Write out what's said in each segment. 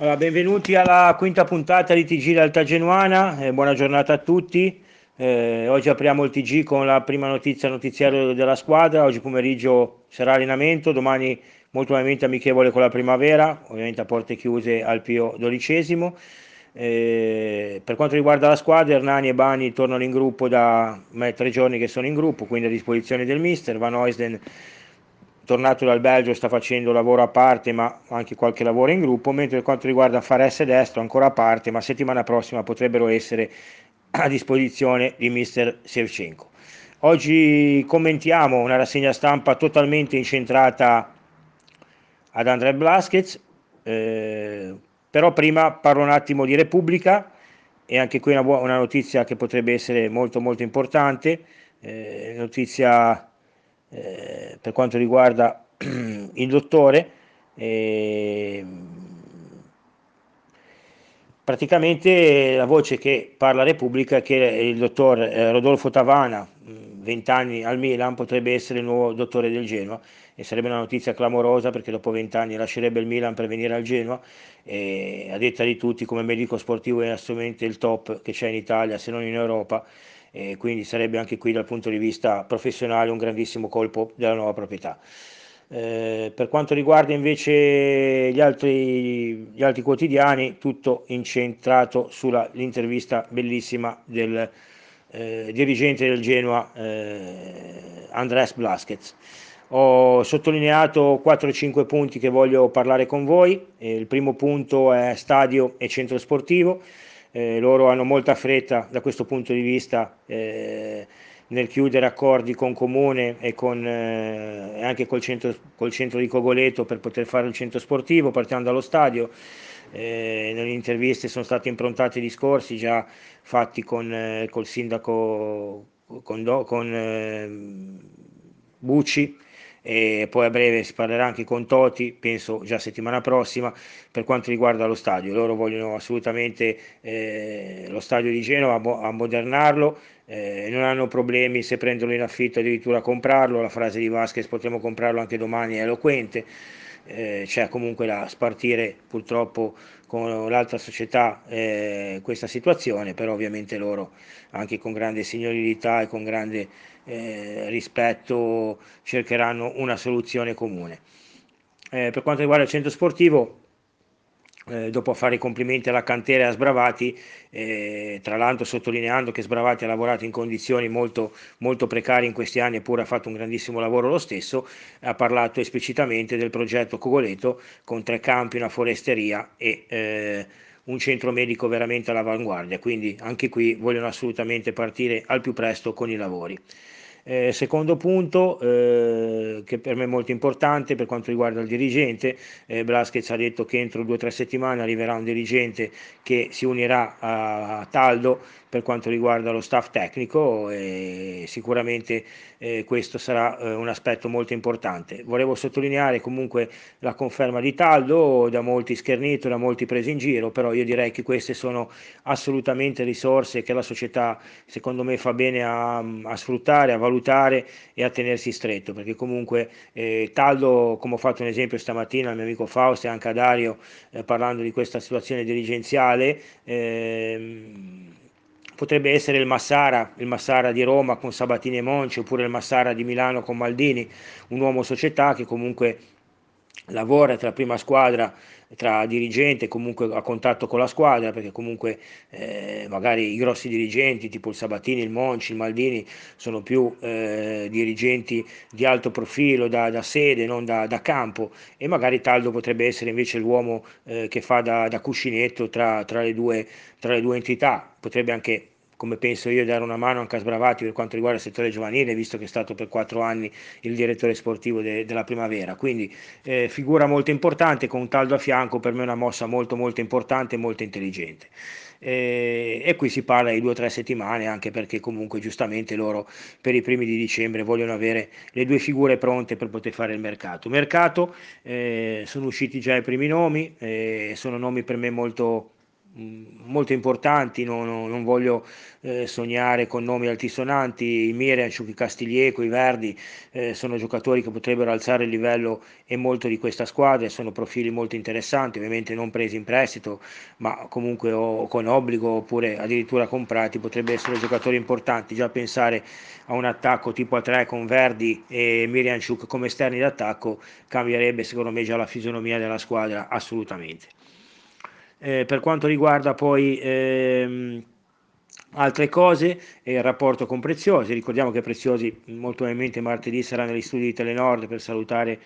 Allora, benvenuti alla quinta puntata di TG Alta Genuana, eh, buona giornata a tutti. Eh, oggi apriamo il TG con la prima notizia notiziario della squadra, oggi pomeriggio sarà allenamento, domani molto probabilmente amichevole con la primavera, ovviamente a porte chiuse al Pio XII. Eh, per quanto riguarda la squadra, Hernani e Bani tornano in gruppo da tre giorni che sono in gruppo, quindi a disposizione del mister. Van Oysden tornato dal Belgio sta facendo lavoro a parte ma anche qualche lavoro in gruppo, mentre per quanto riguarda Fares e Destro ancora a parte, ma settimana prossima potrebbero essere a disposizione di mister Sevchenko. Oggi commentiamo una rassegna stampa totalmente incentrata ad Andrei Blaskets, eh, però prima parlo un attimo di Repubblica e anche qui una, bu- una notizia che potrebbe essere molto molto importante, eh, notizia eh, per quanto riguarda il dottore. Eh, praticamente la voce che parla Repubblica è che il dottor eh, Rodolfo Tavana, 20 anni al Milan, potrebbe essere il nuovo dottore del Genoa e sarebbe una notizia clamorosa perché dopo 20 anni lascerebbe il Milan per venire al Genoa e a detta di tutti come medico sportivo è assolutamente il top che c'è in Italia se non in Europa e quindi sarebbe anche qui dal punto di vista professionale un grandissimo colpo della nuova proprietà. Eh, per quanto riguarda invece gli altri, gli altri quotidiani, tutto incentrato sull'intervista bellissima del eh, dirigente del Genoa, eh, Andres Blaskets. Ho sottolineato 4-5 punti che voglio parlare con voi. il primo punto è stadio e centro sportivo eh, loro hanno molta fretta da questo punto di vista eh, nel chiudere accordi con Comune e con, eh, anche col centro, col centro, di Cogoleto per poter fare il centro sportivo partendo dallo stadio. Eh, nelle interviste sono stati improntati discorsi già fatti con eh, col sindaco con, con ehm, Bucci e poi a breve si parlerà anche con Toti, penso già settimana prossima, per quanto riguarda lo stadio. Loro vogliono assolutamente eh, lo stadio di Genova ammodernarlo, eh, non hanno problemi se prendono in affitto addirittura a comprarlo, la frase di Vasquez potremo comprarlo anche domani è eloquente. Eh, c'è comunque da spartire purtroppo con l'altra società eh, questa situazione, però ovviamente loro anche con grande signorilità e con grande eh, rispetto cercheranno una soluzione comune. Eh, per quanto riguarda il centro sportivo, eh, dopo fare i complimenti alla cantera e a Sbravati, eh, tra l'altro sottolineando che Sbravati ha lavorato in condizioni molto, molto precarie in questi anni eppure ha fatto un grandissimo lavoro lo stesso, ha parlato esplicitamente del progetto Cogoleto con tre campi, una foresteria e eh, un centro medico veramente all'avanguardia, quindi anche qui vogliono assolutamente partire al più presto con i lavori. Eh, secondo punto, eh, che per me è molto importante per quanto riguarda il dirigente, eh, Blasquez ha detto che entro due o tre settimane arriverà un dirigente che si unirà a, a Taldo per quanto riguarda lo staff tecnico e sicuramente eh, questo sarà eh, un aspetto molto importante. Volevo sottolineare comunque la conferma di Taldo, da molti schernito, da molti presi in giro, però io direi che queste sono assolutamente risorse che la società secondo me fa bene a, a sfruttare, a valutare e a tenersi stretto, perché comunque eh, Taldo, come ho fatto un esempio stamattina al mio amico Fausto e anche a Dario, eh, parlando di questa situazione dirigenziale, ehm, potrebbe essere il Massara, il Massara di Roma con Sabatini e Monci, oppure il Massara di Milano con Maldini, un uomo società che comunque lavora tra prima squadra tra dirigente comunque a contatto con la squadra perché comunque eh, magari i grossi dirigenti tipo il Sabatini, il Monci, il Maldini sono più eh, dirigenti di alto profilo da, da sede, non da, da, campo. E magari Taldo potrebbe essere invece l'uomo eh, che fa da, da cuscinetto tra, tra, le due, tra le due entità, potrebbe anche come penso io, dare una mano anche a Sbravati per quanto riguarda il settore giovanile, visto che è stato per quattro anni il direttore sportivo de- della primavera. Quindi eh, figura molto importante, con un Taldo a fianco, per me è una mossa molto molto importante e molto intelligente. Eh, e qui si parla di due o tre settimane anche perché comunque giustamente loro per i primi di dicembre vogliono avere le due figure pronte per poter fare il mercato. Mercato, eh, sono usciti già i primi nomi, eh, sono nomi per me molto molto importanti, non, non voglio eh, sognare con nomi altisonanti, i Mirianchuk, i Castiglieco, i Verdi eh, sono giocatori che potrebbero alzare il livello e molto di questa squadra, sono profili molto interessanti, ovviamente non presi in prestito, ma comunque o, con obbligo oppure addirittura comprati, potrebbero essere giocatori importanti, già pensare a un attacco tipo a 3 con Verdi e Mirianchuk come esterni d'attacco cambierebbe secondo me già la fisionomia della squadra assolutamente. Eh, per quanto riguarda poi ehm, altre cose, il rapporto con Preziosi, ricordiamo che Preziosi molto probabilmente martedì sarà negli studi di Telenord per salutare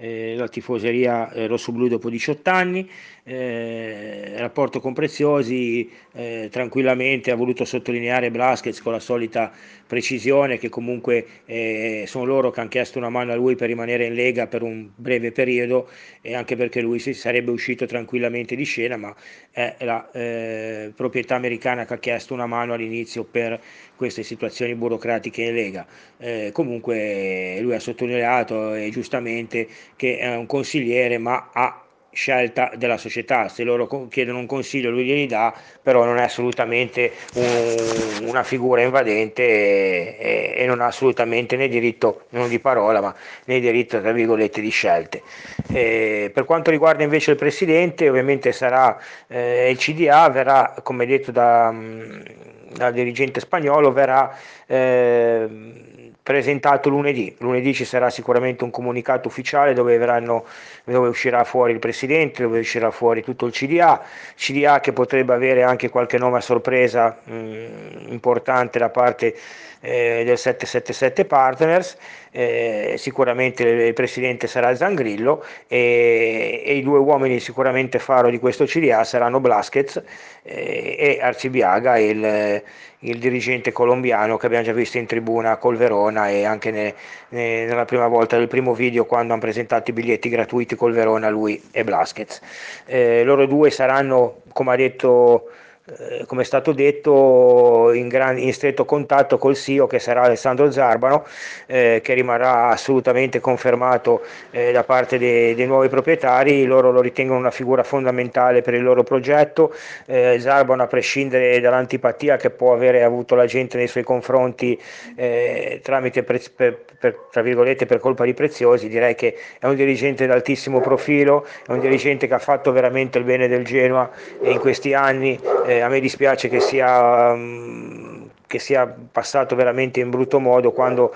eh, la tifoseria eh, rossoblu dopo 18 anni, eh, rapporto con Preziosi, eh, tranquillamente ha voluto sottolineare Blasquez con la solita precisione che comunque eh, sono loro che hanno chiesto una mano a lui per rimanere in Lega per un breve periodo e anche perché lui si sarebbe uscito tranquillamente di scena, ma è la eh, proprietà americana che ha chiesto una mano all'inizio per queste situazioni burocratiche in Lega. Eh, comunque lui ha sottolineato e giustamente che è un consigliere ma ha scelta della società, se loro chiedono un consiglio lui glieli dà, però non è assolutamente un, una figura invadente e, e, non ha assolutamente né diritto, non di parola, ma né diritto tra virgolette di scelte. E per quanto riguarda invece il presidente, ovviamente sarà eh, il CDA, verrà come detto da, dal dirigente spagnolo, verrà eh, presentato lunedì. Lunedì ci sarà sicuramente un comunicato ufficiale dove, verranno, dove uscirà fuori il presidente, dove uscirà fuori tutto il CDA, CDA che potrebbe avere anche qualche nome a sorpresa mh, mm, importante da parte eh, del 777 Partners, eh, sicuramente il presidente sarà Zangrillo e, e, i due uomini sicuramente faro di questo CDA saranno Blasquez eh, e Arcibiaga, il, il, dirigente colombiano che abbiamo già visto in tribuna col Verona e anche ne, ne, nella prima volta del primo video quando hanno presentato i biglietti gratuiti col Verona lui e Blasquez. Eh, loro due saranno, come ha detto eh, come è stato detto, in, gran, in, stretto contatto col CEO che sarà Alessandro Zarbano, eh, che rimarrà assolutamente confermato eh, da parte dei, dei, nuovi proprietari, loro lo ritengono una figura fondamentale per il loro progetto, eh, Zarbano a prescindere dall'antipatia che può avere avuto la gente nei suoi confronti eh, tramite pre, per, per, per colpa di preziosi, direi che è un dirigente d'altissimo profilo, è un dirigente che ha fatto veramente il bene del Genoa in questi anni eh, a me dispiace che sia, um, che sia passato veramente in brutto modo quando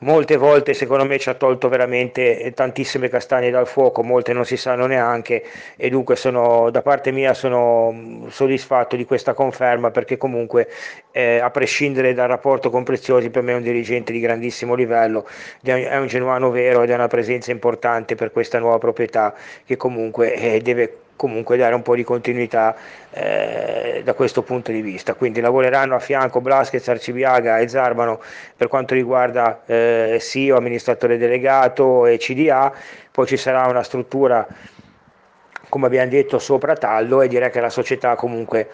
molte volte secondo me ci ha tolto veramente tantissime castagne dal fuoco, molte non si sanno neanche e dunque sono, da parte mia sono soddisfatto di questa conferma perché comunque eh, a prescindere dal rapporto con Preziosi per me è un dirigente di grandissimo livello, è un genuano vero ed è una presenza importante per questa nuova proprietà che comunque eh, deve comunque dare un po' di continuità eh, da questo punto di vista. Quindi lavoreranno a fianco Blasquez, Arcibiaga e Zarbano per quanto riguarda eh, CEO, amministratore delegato e CDA, poi ci sarà una struttura come abbiamo detto sopra Tallo e direi che la società comunque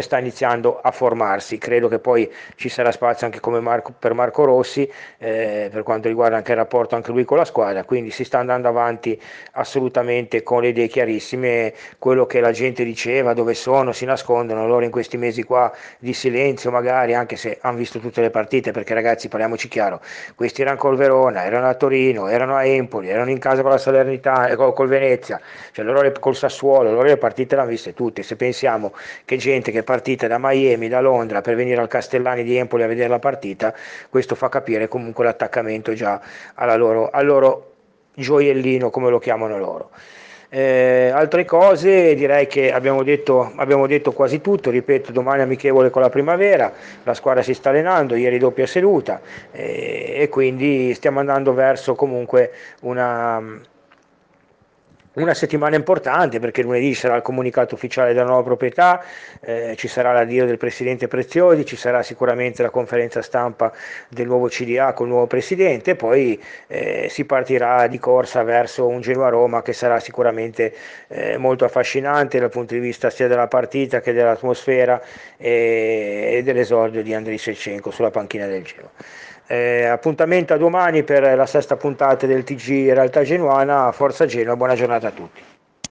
sta iniziando a formarsi. Credo che poi ci sarà spazio anche Marco, per Marco Rossi eh, per quanto riguarda anche il rapporto anche lui con la squadra, quindi si sta andando avanti assolutamente con le idee chiarissime, quello che la gente diceva, dove sono, si nascondono. Loro in questi mesi qua di silenzio magari, anche se hanno visto tutte le partite, perché ragazzi parliamoci chiaro, questi erano col Verona, erano a Torino, erano a Empoli, erano in casa con la Salernitana, eh, col Venezia, cioè loro col Sassuolo, loro le partite le hanno viste tutte, se pensiamo che gente che è partita da Miami, da Londra per venire al Castellani di Empoli a vedere la partita, questo fa capire comunque l'attaccamento già loro, al loro gioiellino come lo chiamano loro. Eh, altre cose direi che abbiamo detto, abbiamo detto, quasi tutto, ripeto domani amichevole con la primavera, la squadra si sta allenando, ieri doppia seduta eh, e quindi stiamo andando verso comunque una una settimana importante perché lunedì sarà il comunicato ufficiale della nuova proprietà, eh, ci sarà l'addio del presidente Prezioli, ci sarà sicuramente la conferenza stampa del nuovo CDA con il nuovo presidente poi eh, si partirà di corsa verso un Genoa-Roma che sarà sicuramente eh, molto affascinante dal punto di vista sia della partita che dell'atmosfera e, e dell'esordio di Andriy Shevchenko sulla panchina del Genoa. Eh, appuntamento a domani per la sesta puntata del TG Realtà Genuana, Forza Genoa, buona giornata a tutti.